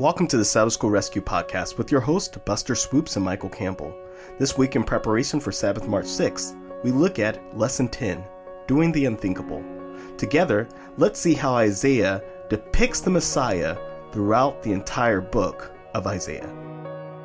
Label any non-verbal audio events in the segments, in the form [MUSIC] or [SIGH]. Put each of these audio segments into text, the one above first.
Welcome to the Sabbath School Rescue Podcast with your host, Buster Swoopes and Michael Campbell. This week, in preparation for Sabbath March 6th, we look at Lesson 10 Doing the Unthinkable. Together, let's see how Isaiah depicts the Messiah throughout the entire book of Isaiah.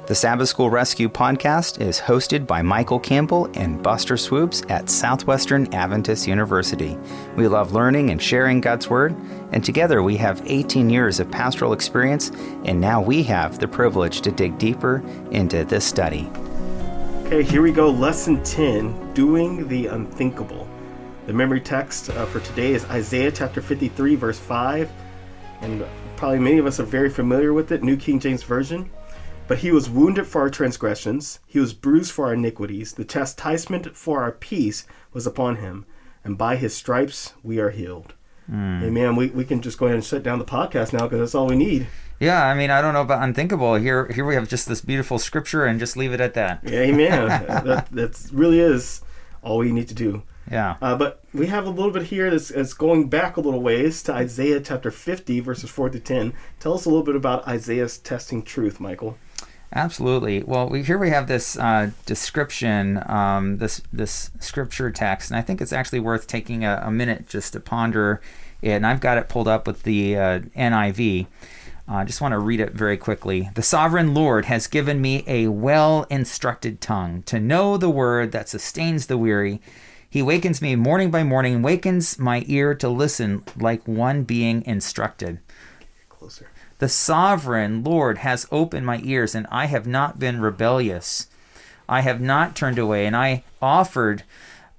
The Sabbath School Rescue podcast is hosted by Michael Campbell and Buster Swoopes at Southwestern Adventist University. We love learning and sharing God's Word, and together we have 18 years of pastoral experience, and now we have the privilege to dig deeper into this study. Okay, here we go. Lesson 10 Doing the Unthinkable. The memory text uh, for today is Isaiah chapter 53, verse 5, and probably many of us are very familiar with it, New King James Version. But he was wounded for our transgressions, he was bruised for our iniquities. The chastisement for our peace was upon him, and by his stripes we are healed. Mm. Amen. We, we can just go ahead and shut down the podcast now because that's all we need. Yeah, I mean, I don't know about unthinkable. Here, here we have just this beautiful scripture, and just leave it at that. Yeah, amen. [LAUGHS] that that really is all we need to do. Yeah. Uh, but we have a little bit here that's, that's, going back a little ways to Isaiah chapter 50, verses 4 to 10. Tell us a little bit about Isaiah's testing truth, Michael. Absolutely. Well, we, here we have this uh, description, um, this this scripture text, and I think it's actually worth taking a, a, minute just to ponder it. And I've got it pulled up with the uh, NIV. Uh, I just want to read it very quickly. The sovereign Lord has given me a well instructed tongue to know the word that sustains the weary. He wakens me morning by morning, wakens my ear to listen like one being instructed. Closer. The sovereign Lord has opened my ears, and I have not been rebellious. I have not turned away, and I offered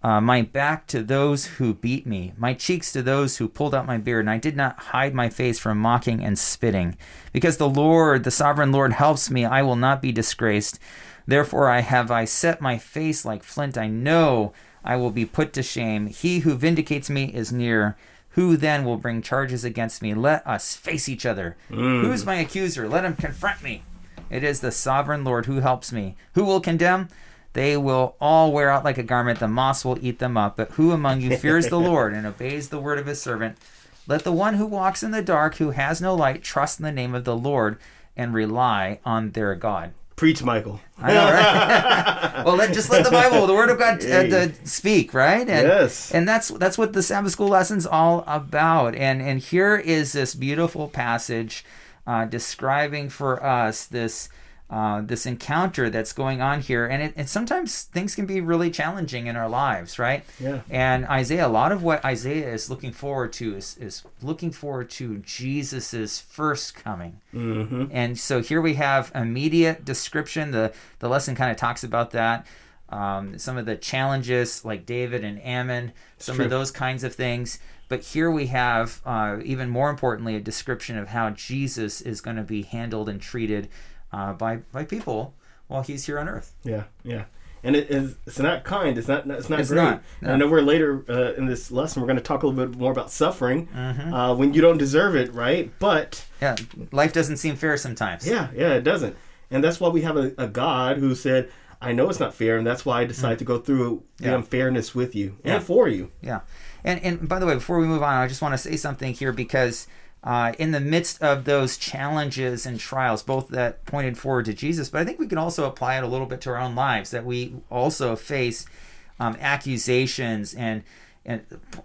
uh, my back to those who beat me, my cheeks to those who pulled out my beard, and I did not hide my face from mocking and spitting. Because the Lord, the sovereign Lord, helps me, I will not be disgraced. Therefore, I have I set my face like flint. I know I will be put to shame. He who vindicates me is near. Who then will bring charges against me? Let us face each other. Mm. Who is my accuser? Let him confront me. It is the sovereign Lord who helps me. Who will condemn? They will all wear out like a garment. The moss will eat them up. But who among you fears the [LAUGHS] Lord and obeys the word of his servant? Let the one who walks in the dark, who has no light, trust in the name of the Lord and rely on their God. Preach, Michael. I know, right? [LAUGHS] well, let, just let the Bible, the Word of God, uh, speak, right? And, yes. And that's that's what the Sabbath School lesson's all about. And and here is this beautiful passage uh, describing for us this uh, this encounter that's going on here. And, it, and sometimes things can be really challenging in our lives, right? Yeah. And Isaiah, a lot of what Isaiah is looking forward to is, is looking forward to Jesus's first coming. Mm-hmm. And so here we have immediate description. The, the lesson kind of talks about that. Um, some of the challenges like David and Ammon, some of those kinds of things. But here we have, uh, even more importantly, a description of how Jesus is going to be handled and treated uh, by by people while he's here on Earth. Yeah, yeah. And it is, it's not kind. It's not. It's not it's great. Not, no. I know we're later uh, in this lesson. We're going to talk a little bit more about suffering mm-hmm. uh, when you don't deserve it, right? But yeah, life doesn't seem fair sometimes. Yeah, yeah, it doesn't. And that's why we have a, a God who said, "I know it's not fair, and that's why I decided mm-hmm. to go through the yeah. unfairness with you and yeah. for you." Yeah. And and by the way, before we move on, I just want to say something here because uh, in the midst of those challenges and trials, both that pointed forward to Jesus, but I think we can also apply it a little bit to our own lives that we also face um, accusations and, and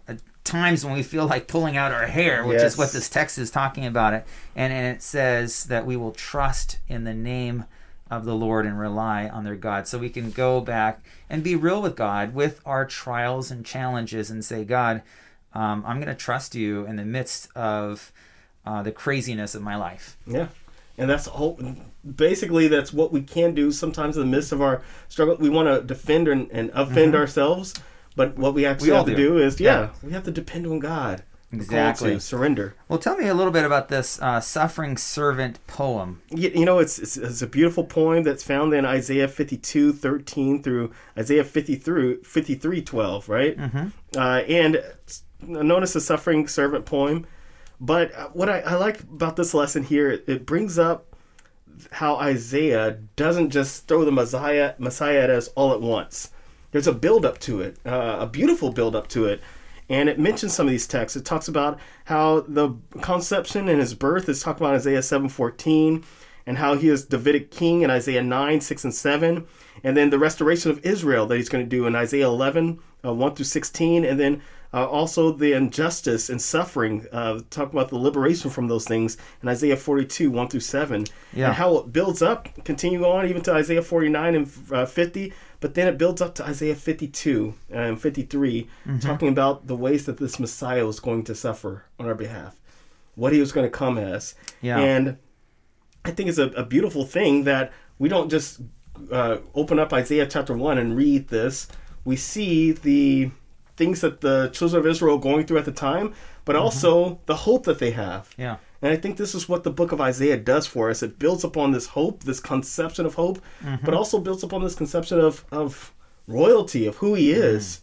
uh, times when we feel like pulling out our hair, which yes. is what this text is talking about. It and, and it says that we will trust in the name of the Lord and rely on their God. So we can go back and be real with God with our trials and challenges and say, God, um, I'm going to trust you in the midst of uh, the craziness of my life. Yeah. And that's all. Basically, that's what we can do. Sometimes in the midst of our struggle, we want to defend and, and offend mm-hmm. ourselves. But what we actually we have to do. do is, yeah, yeah, we have to depend on God. Exactly. surrender. Well, tell me a little bit about this uh, suffering servant poem. You, you know, it's, it's, it's a beautiful poem that's found in Isaiah 52, 13 through Isaiah 53, 53 12, right? Mm-hmm. Uh, and notice the suffering servant poem but uh, what I, I like about this lesson here, it brings up how Isaiah doesn't just throw the Messiah Messiah at us all at once. There's a build up to it, uh, a beautiful build up to it, And it mentions some of these texts. It talks about how the conception and his birth is talked about in Isaiah 7:14, and how he is Davidic king in Isaiah 9, 6, and 7, and then the restoration of Israel that he's going to do in Isaiah 11, uh, 1 through 16, and then uh, also the injustice and suffering, uh, talk about the liberation from those things in Isaiah 42, 1 through 7, Yeah. and how it builds up, continue on even to Isaiah 49 and uh, 50, but then it builds up to Isaiah 52 and 53, mm-hmm. talking about the ways that this Messiah was going to suffer on our behalf, what he was going to come as. Yeah. And I think it's a, a beautiful thing that we don't just uh, open up Isaiah chapter 1 and read this. We see the things that the children of Israel are going through at the time, but mm-hmm. also the hope that they have. Yeah. And I think this is what the book of Isaiah does for us. It builds upon this hope, this conception of hope, but mm-hmm. also builds upon this conception of, of royalty, of who he mm-hmm. is,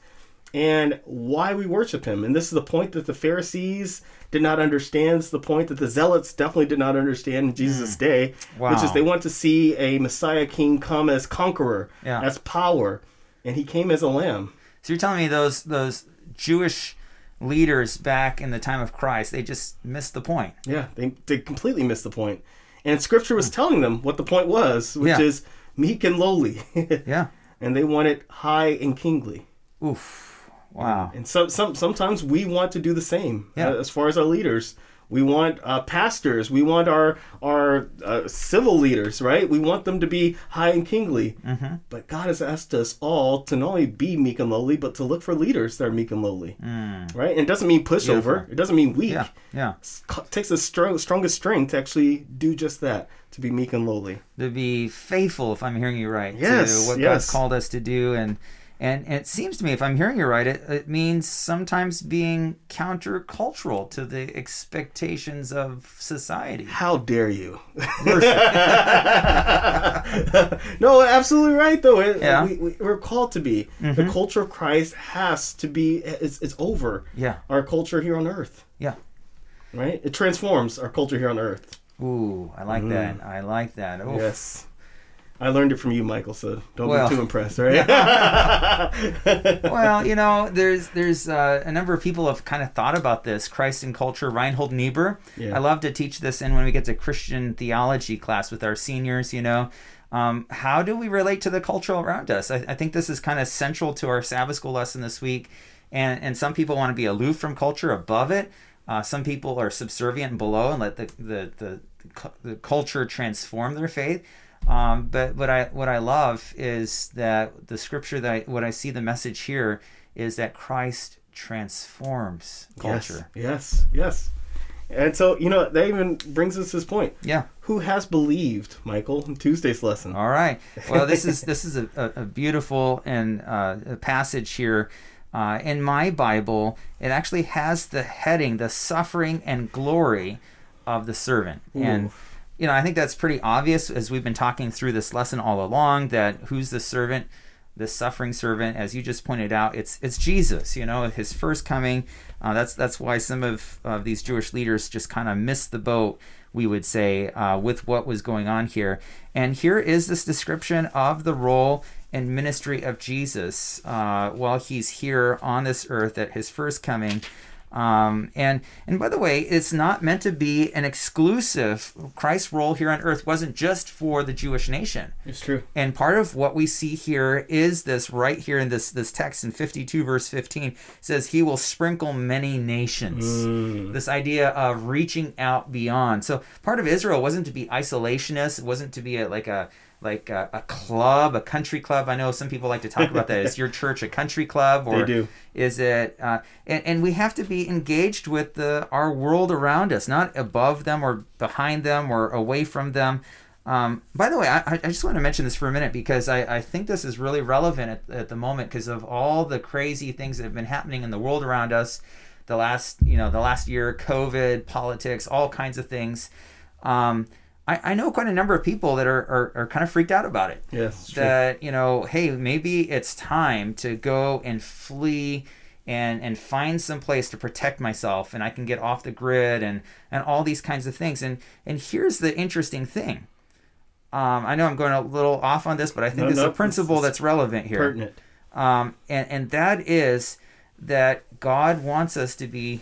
and why we worship him. And this is the point that the Pharisees did not understand. It's the point that the Zealots definitely did not understand in Jesus' mm. day, which is they want to see a Messiah king come as conqueror, Yeah. as power. And he came as a lamb. So you're telling me those those Jewish leaders back in the time of Christ, they just missed the point. Yeah, they, they completely missed the point. And scripture was telling them what the point was, which Yeah. is meek and lowly. [LAUGHS] Yeah. and they want it high and kingly. Oof. Wow. And some, some sometimes we want to do the same. Yeah. uh, as far as our leaders, we want uh, pastors, we want our our uh, civil leaders, right? We want them to be high and kingly. Mm-hmm. But God has asked us all to not only be meek and lowly, but to look for leaders that are meek and lowly, right? And it doesn't mean pushover. Beautiful. It doesn't mean weak. Mm. Yeah. Yeah. It takes the strong, strongest strength to actually do just that, to be meek and lowly. To be faithful, if I'm hearing you right, Yes, to what yes. God's called us to do, and and and it seems to me, if I'm hearing you right, it, it means sometimes being countercultural to the expectations of society. How dare you? [LAUGHS] no, absolutely right though. It, Yeah. we, we, we're called to be. The culture of Christ has to be. It's, it's over. Yeah. Our culture here on earth, Yeah. right? It transforms our culture here on earth. Ooh, I like that. I like that. Oof. Mm. Yes. I learned it from you, Michael. So don't Well. be too impressed, right? [LAUGHS] [LAUGHS] well, you know, there's there's uh, a number of people have kind of thought about this. Christ and culture. Reinhold Niebuhr. Yeah. I love to teach this in when we get to Christian theology class with our seniors. You know, um, how do we relate to the culture around us? I, I think this is kind of central to our Sabbath school lesson this week. And and some people want to be aloof from culture, above it. Uh, some people are subservient and below, and let the the the, the culture transform their faith. Um, but what I what I love is that the scripture that I, what I see the message here is that Christ transforms culture. Yes, yes, yes. And so, you know, that even brings us to this point. Yeah. Who has believed, Michael, in Tuesday's lesson? All right. Well, this is [LAUGHS] this is a, a, a beautiful and uh, a passage here. Uh, in my Bible, it actually has the heading, "The Suffering and Glory of the Servant," and you know I think that's pretty obvious as we've been talking through this lesson all along. That who's the servant? The suffering servant, as you just pointed out, it's it's Jesus. You know, his first coming. Uh, that's that's why some of uh, these Jewish leaders just kind of missed the boat we would say, uh, with what was going on here. And here is this description of the role and ministry of Jesus uh, while he's here on this earth at his first coming. Um, and and by the way, it's not meant to be an exclusive. Christ's role here on earth wasn't just for the Jewish nation. It's true. And part of what we see here is this right here in this this text in 52 verse 15 says he will sprinkle many nations. This idea of reaching out beyond. So part of Israel wasn't to be isolationist, it wasn't to be a, like a like a, a club, a country club. I know some people like to talk about that. Is [LAUGHS] your church a country club or They do. is it uh, and, and we have to be engaged with the our world around us not above them or behind them or away from them um, by the way I, I just want to mention this for a minute because I, I think this is really relevant at, at the moment because of all the crazy things that have been happening in the world around us the last you know the last year covid politics all kinds of things um, I, I know quite a number of people that are, are, are kind of freaked out about it Yes, it's true. that you know hey maybe it's time to go and flee and and find some place to protect myself and i can get off the grid and and all these kinds of things and and here's the interesting thing um, i know i'm going a little off on this but i think No, it's no, a principle it's- that's relevant here Pertinent. um, and and that is that God wants us to be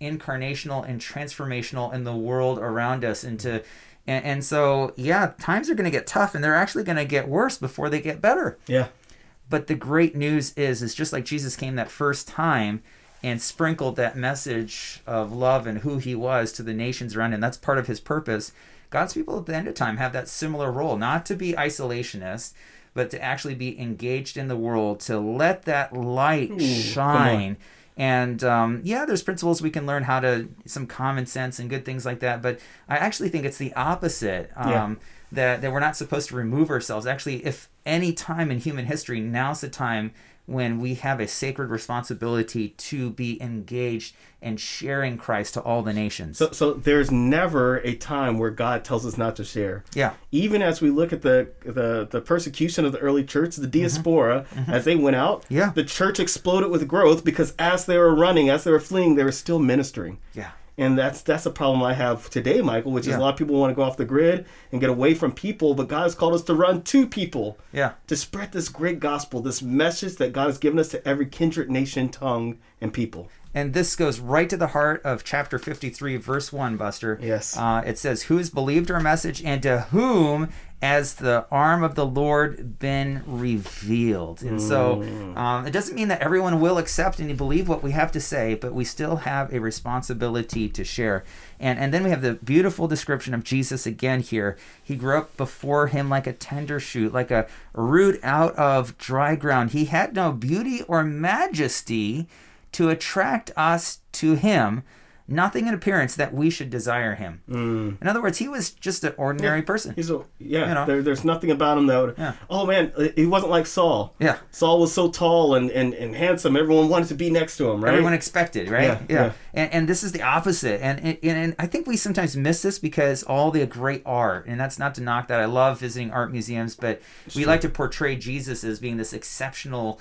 incarnational and transformational in the world around us and to and, and so yeah times are going to get tough and they're actually going to get worse before they get better. Yeah. but the great news is is just like jesus came that first time and sprinkled that message of love and who he was to the nations around him. That's part of his purpose. God's people at the end of time have that similar role not to be isolationist but to actually be engaged in the world to let that light Ooh, shine and um, yeah, there's principles we can learn how to some common sense and good things like that. But I actually think it's the opposite. Um, Yeah. That that we're not supposed to remove ourselves. Actually, if any time in human history, now's the time when we have a sacred responsibility to be engaged and sharing Christ to all the nations. So, so there's never a time where God tells us not to share. yeah, Even as we look at the the, the persecution of the early church, the diaspora, as they went out, Mm-hmm. Yeah. the church exploded with growth because as they were running, as they were fleeing, they were still ministering. yeah, And that's that's a problem I have today, Michael, which is Yeah. a lot of people want to go off the grid and get away from people, but God has called us to run to people, yeah. to spread this great gospel, this message that God has given us to every kindred, nation, tongue, and people. And this goes right to the heart of chapter 53, verse 1, Buster. Yes. Uh, it says, Who has believed our message, and to whom has the arm of the Lord been revealed? And so um, it doesn't mean that everyone will accept and believe what we have to say, but we still have a responsibility to share. And, and then we have the beautiful description of Jesus again here. He grew up before him like a tender shoot, like a root out of dry ground. He had no beauty or majesty to attract us to him, nothing in appearance that we should desire him. Mm. In other words, he was just an ordinary person. He's a yeah. You know. there, there's nothing about him that would. Yeah. Oh man, uh, he wasn't like Saul. Yeah. Saul was so tall and, and, and handsome. Everyone wanted to be next to him, right? Everyone expected, right? Yeah, yeah. And, and this is the opposite. And, and and I think we sometimes miss this because all the great art, and that's not to knock that. I love visiting art museums, but we like to portray Jesus as being this exceptional,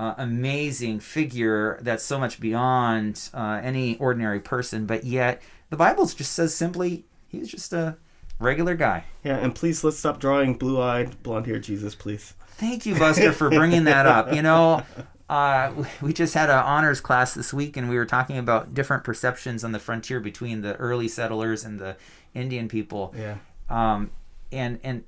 uh, amazing figure that's so much beyond uh, any ordinary person. But yet, the Bible just says simply, he was just a regular guy. yeah. And please let's stop drawing blue-eyed, blonde-haired Jesus, please. Thank you, Buster, for bringing that up. You know, [LAUGHS] uh, we just had an honors class this week, and we were talking about different perceptions on the frontier between the early settlers and the Indian people. Yeah. Um, and and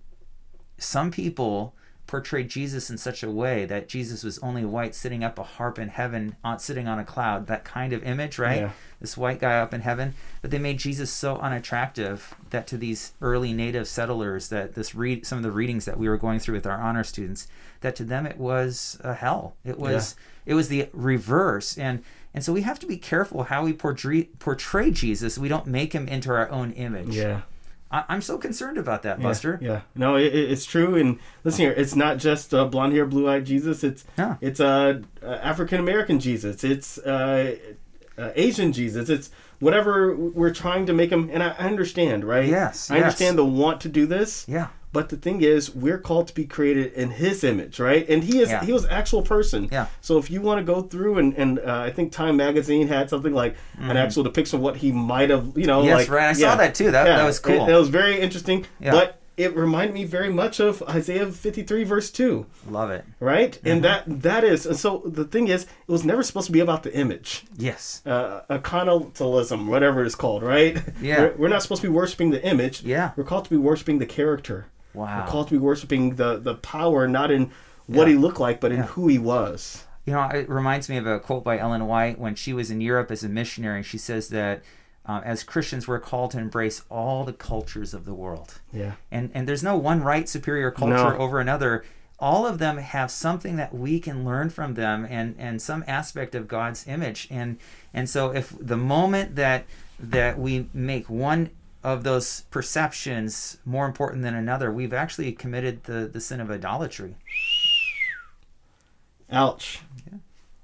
some people portrayed Jesus in such a way that Jesus was only white, sitting up a harp in heaven, on, sitting on a cloud. That kind of image, right? Yeah. This white guy up in heaven. But they made Jesus so unattractive that to these early native settlers, that this read some of the readings that we were going through with our honor students, that to them it was a hell. It was it was the reverse, and and so we have to be careful how we portray portray Jesus. We don't make him into our own image. Yeah. I, I'm so concerned about that, Yeah, Buster. Yeah, no, it, it- it's true. And listen here, it's not just uh, blonde hair, blue eyed Jesus. It's Yeah. it's uh, African American Jesus. It's uh, uh, Asian Jesus. It's whatever we're trying to make him. And I I understand, right? Yes, I yes. understand the want to do this. Yeah. But the thing is, we're called to be created in His image, right? And He is Yeah. He was actual person. Yeah. So if you want to go through and and uh, I think Time Magazine had something like an actual depiction of what he might have, you know, Mm-hmm. Yes, like right. I saw that too. That- that was cool. It, it was very interesting. Yeah. But it reminded me very much of Isaiah 53 verse 2, Love it. right? Mm-hmm. And that that is and so the thing is, it was never supposed to be about the image. Yes. Uh, iconoclasm, whatever it's called, right? Yeah. We're, we're not supposed to be worshiping the image. Yeah. We're called to be worshiping the character. Wow. We're called to be worshiping the the power, not in what Yeah. he looked like, but in Yeah. who he was. You know, it reminds me of a quote by Ellen White when she was in Europe as a missionary. She says that uh, as Christians, we're called to embrace all the cultures of the world. Yeah. And, and there's no one right superior culture No. over another. All of them have something that we can learn from them and, and some aspect of God's image. And and so if the moment that that we make one of those perceptions more important than another, we've actually committed the, the sin of idolatry. Ouch.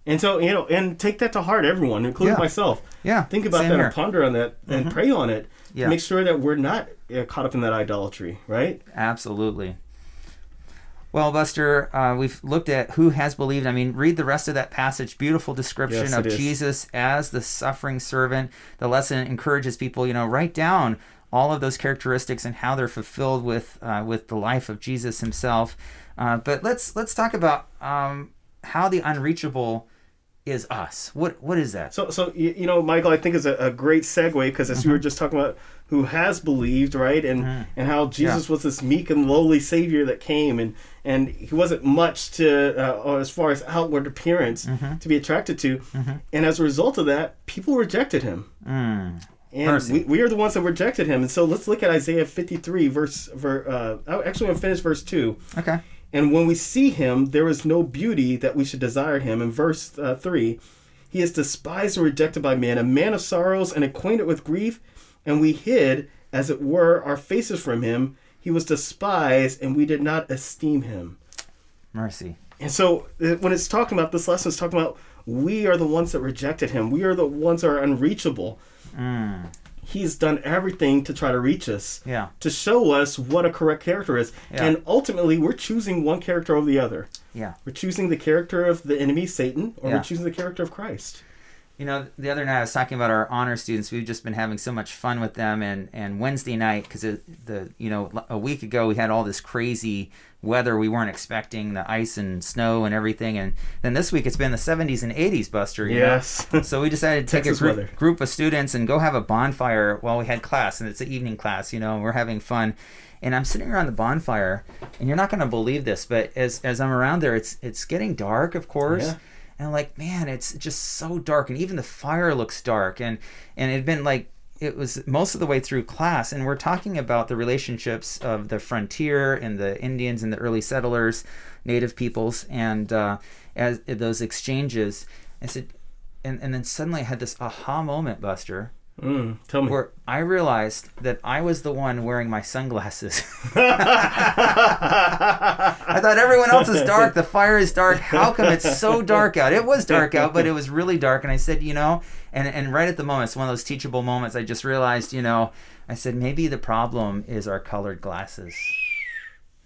And so, you know, and take that to heart, everyone, including Yeah. myself. Yeah. Think about same that here. and ponder on that and pray on it. Yeah. Make sure that we're not uh, caught up in that idolatry, right? Absolutely. Well, Buster, uh, we've looked at who has believed. I mean, read the rest of that passage. Beautiful description Yes, of. Jesus as the suffering servant. The lesson encourages people, you know, write down all of those characteristics and how they're fulfilled with uh, with the life of Jesus Himself. Uh, but let's let's talk about um, how the unreachable is us? What what is that? So, so you, you know, Michael, I think is a, a great segue because as you were just talking about who has believed, right, and and how Jesus was this meek and lowly Savior that came, and and he wasn't much to uh, as far as outward appearance to be attracted to, and as a result of that, people rejected him. Mm. And Mercy. we, we are the ones that rejected him. And so let's look at Isaiah 53, verse, ver, uh, I actually want to finish verse 2. Okay. And when we see him, there is no beauty that we should desire him. In verse uh, 3, he is despised and rejected by men, a man of sorrows and acquainted with grief. And we hid, as it were, our faces from him. He was despised, and we did not esteem him. Mercy. And so uh, when it's talking about this lesson, it's talking about we are the ones that rejected him. We are the ones that are unreachable. Mm. He's done everything to try to reach us, Yeah. to show us what a correct character is. Yeah. And ultimately, we're choosing one character over the other. Yeah. We're choosing the character of the enemy, Satan, or Yeah. we're choosing the character of Christ. You know, the other night I was talking about our honor students. We've just been having so much fun with them, and and Wednesday night because the you know a week ago we had all this crazy weather we weren't expecting, the ice and snow and everything, and then this week it's been the 70s and 80s, Buster. you know? Yes. [LAUGHS] So we decided to take a group, group of students and go have a bonfire while we had class, and it's an evening class, you know, and we're having fun. And I'm sitting around the bonfire, and you're not going to believe this, but as as I'm around there, it's it's getting dark, of course. Yeah. And I'm like, man, it's just so dark, and even the fire looks dark, and and it had been like it was most of the way through class, and we're talking about the relationships of the frontier and the Indians and the early settlers, native peoples, and uh, as those exchanges. I said, and and then suddenly I had this aha moment, Buster, Mm, tell me. where I realized that I was the one wearing my sunglasses. [LAUGHS] I thought everyone else is dark. The fire is dark. How come it's so dark out? It was dark out, but it was really dark. And I said, you know, and and right at the moment, it's one of those teachable moments. I just realized, you know, I said maybe the problem is our colored glasses.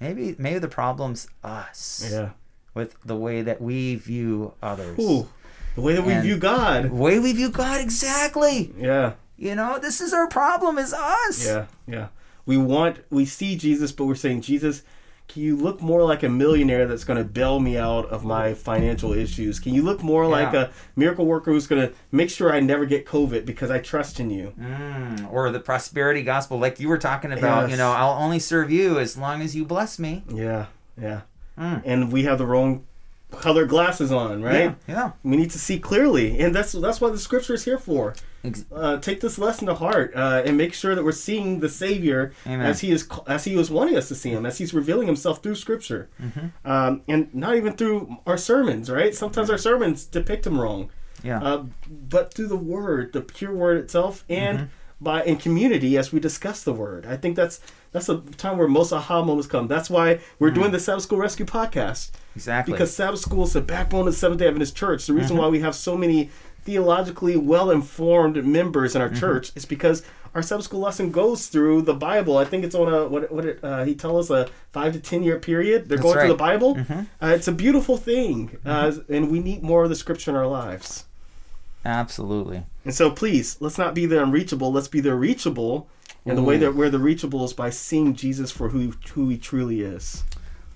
Maybe maybe the problem's us yeah. with the way that we view others. Ooh, the way that we And- view God. The way we view God exactly. Yeah. You know, this is our problem is us. Yeah. Yeah. We want, we see Jesus, but we're saying, Jesus, can you look more like a millionaire that's going to bail me out of my financial issues? Can you look more like a miracle worker who's going to make sure I never get COVID because I trust in you? Mm, or the prosperity gospel, like you were talking about. Yes. You know, I'll only serve you as long as you bless me. Yeah. Yeah. Mm. And we have the wrong color glasses on, right? Yeah. We need to see clearly, and that's that's what the scripture is here for. Ex- Uh, take this lesson to heart uh, and make sure that we're seeing the Savior Amen. as he is as he was wanting us to see him, as he's revealing himself through Scripture, Mm-hmm. um, and not even through our sermons. Right? Sometimes our sermons depict him wrong, Yeah. uh, but through the Word, the pure Word itself, and Mm-hmm. By in community as we discuss the Word. I think that's that's a time where most aha moments come. That's why we're Mm-hmm. doing the Sabbath School Rescue podcast exactly. because Sabbath School is the backbone of the Seventh Day Adventist Church. The Mm-hmm. reason why we have so many theologically well-informed members in our Mm-hmm. church is because our Sabbath School lesson goes through the Bible. I think it's on a what what it, uh, he tell us a five to ten year period. They're That's going through the right. Bible. Mhm. Uh, it's a beautiful thing, uh, and we need more of the Scripture in our lives. Absolutely. And so, please, let's not be the unreachable. Let's be the reachable. And the way that we're the reachable is by seeing Jesus for who who he truly is.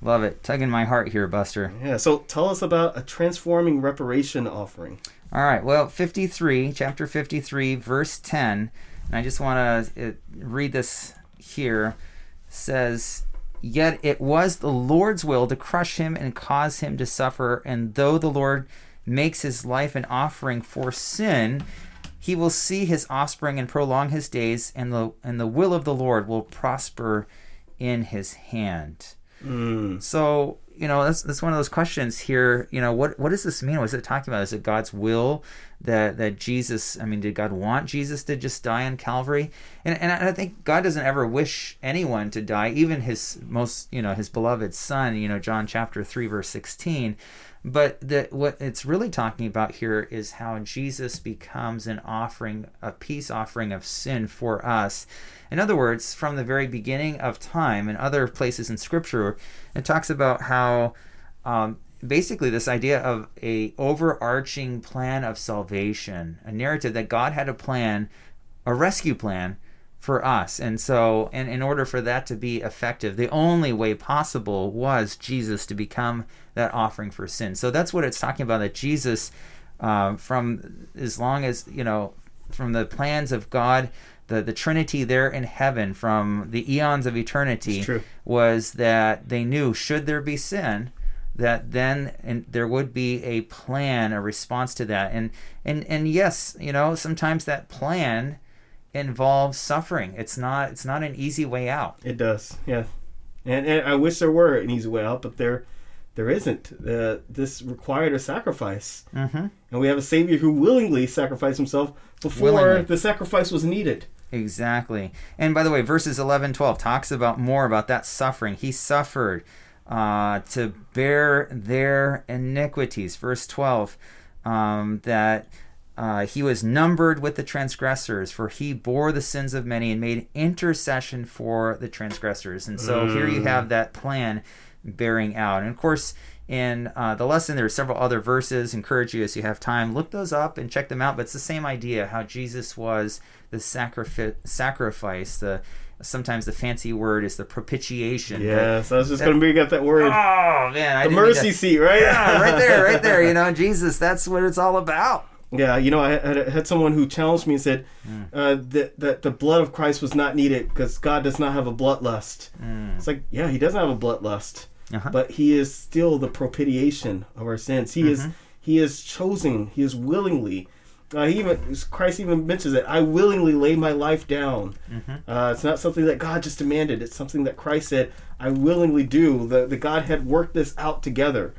Love it. Tugging my heart here, Buster. Yeah. So tell us about a transforming reparation offering. All right. Well, 53, chapter 53, verse 10. And I just want to read this here. Says, Yet it was the Lord's will to crush him and cause him to suffer. And though the Lord makes his life an offering for sin, he will see his offspring and prolong his days, and the and the will of the Lord will prosper in his hand. Mm. So you know that's that's one of those questions here. You know what what does this mean? What is it talking about? Is it God's will that that Jesus? I mean, did God want Jesus to just die on Calvary? And and I think God doesn't ever wish anyone to die, even His most you know His beloved Son. You know John chapter three verse sixteen. But the, what it's really talking about here is how Jesus becomes an offering, a peace offering of sin for us. In other words, from the very beginning of time and other places in Scripture, it talks about how um, basically this idea of a overarching plan of salvation, a narrative that God had a plan, a rescue plan for us. And so, and in order for that to be effective, the only way possible was Jesus to become that offering for sin. So that's what it's talking about that Jesus uh, from as long as you know from the plans of God. The, the Trinity there in heaven from the eons of eternity was that they knew should there be sin, that then and there would be a plan, a response to that. And and and yes, you know, sometimes that plan involves suffering. It's not it's not an easy way out. It does, yeah. And, and I wish there were an easy way out, but there, there isn't. Uh, this required a sacrifice, Mm-hmm. and we have a Savior who willingly sacrificed himself before Willingly. the sacrifice was needed. Exactly. And by the way, verses 11, 12 talks about more about that suffering. He suffered uh, to bear their iniquities. Verse 12, um, that uh, he was numbered with the transgressors, for he bore the sins of many and made intercession for the transgressors. And so here you have that plan bearing out. And of course, in uh, the lesson, there are several other verses. Encourage you as you have time, look those up and check them out. But it's the same idea how Jesus was the sacrifice, sacrifice. The sometimes the fancy word is the propitiation. but- Yes, I was just going to bring up that word, Oh man, I the mercy to- seat, right? Yeah, right there, right there. You know, [LAUGHS] Jesus. That's what it's all about. Yeah, you know, I had, I had someone who challenged me and said Mm. uh, that, that the blood of Christ was not needed because God does not have a bloodlust. It's like, yeah, he doesn't have a bloodlust, Mm. Uh-huh. but he is still the propitiation of our sins. He Mm-hmm. is he is chosen. He is willingly. Uh, he even Christ even mentions it. I willingly lay my life down. Mm-hmm. Uh, it's not something that God just demanded. It's something that Christ said, "I willingly do." The the God had worked this out together,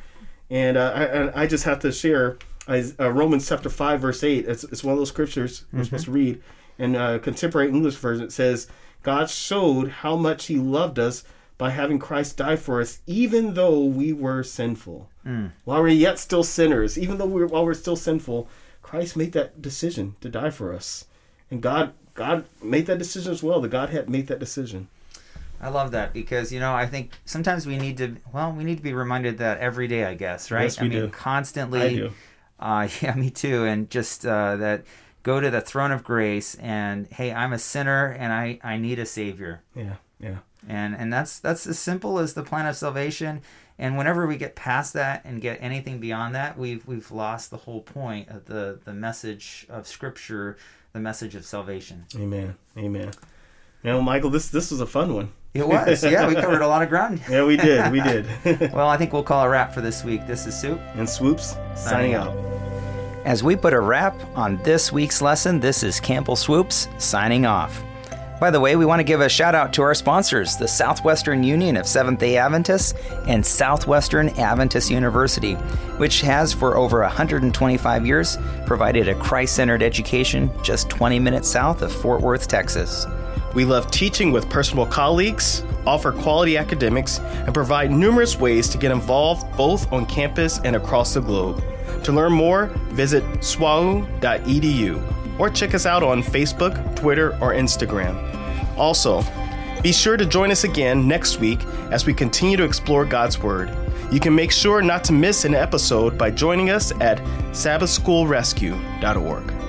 and uh, I, I just have to share uh, Romans chapter five verse eight. It's, it's one of those scriptures we're supposed to read. In uh, contemporary English version, it says, "God showed how much He loved us by having Christ die for us, even though we were sinful, while we're yet still sinners. Even though we're while we're still sinful, Christ made that decision to die for us, and God God made that decision as well. The Godhead made that decision. I love that because you know I think sometimes we need to well we need to be reminded that every day I guess right Yes, we I mean do. constantly I do. Uh, [LAUGHS] yeah me too and just uh, that go to the throne of grace and hey I'm a sinner and I I need a savior Yeah, yeah. and and that's that's as simple as the plan of salvation and whenever we get past that and get anything beyond that we've we've lost the whole point of the the message of scripture the message of salvation Amen. Amen. You know, Michael, this this was a fun one. It was yeah we covered a lot of ground Yeah, we did. We did. [LAUGHS] well I think we'll call a wrap for this week this is soup and Swoopes signing out. As we put a wrap on this week's lesson, this is Campbell Swoopes signing off. By the way, we want to give a shout out to our sponsors, the Southwestern Union of Seventh day Adventists and Southwestern Adventist University, which has for over 125 years provided a Christ centered education just 20 minutes south of Fort Worth, Texas. We love teaching with personal colleagues, offer quality academics, and provide numerous ways to get involved both on campus and across the globe. To learn more, visit swau.edu or check us out on Facebook, Twitter, or Instagram. Also, be sure to join us again next week as we continue to explore God's Word. You can make sure not to miss an episode by joining us at sabbathschoolrescue.org.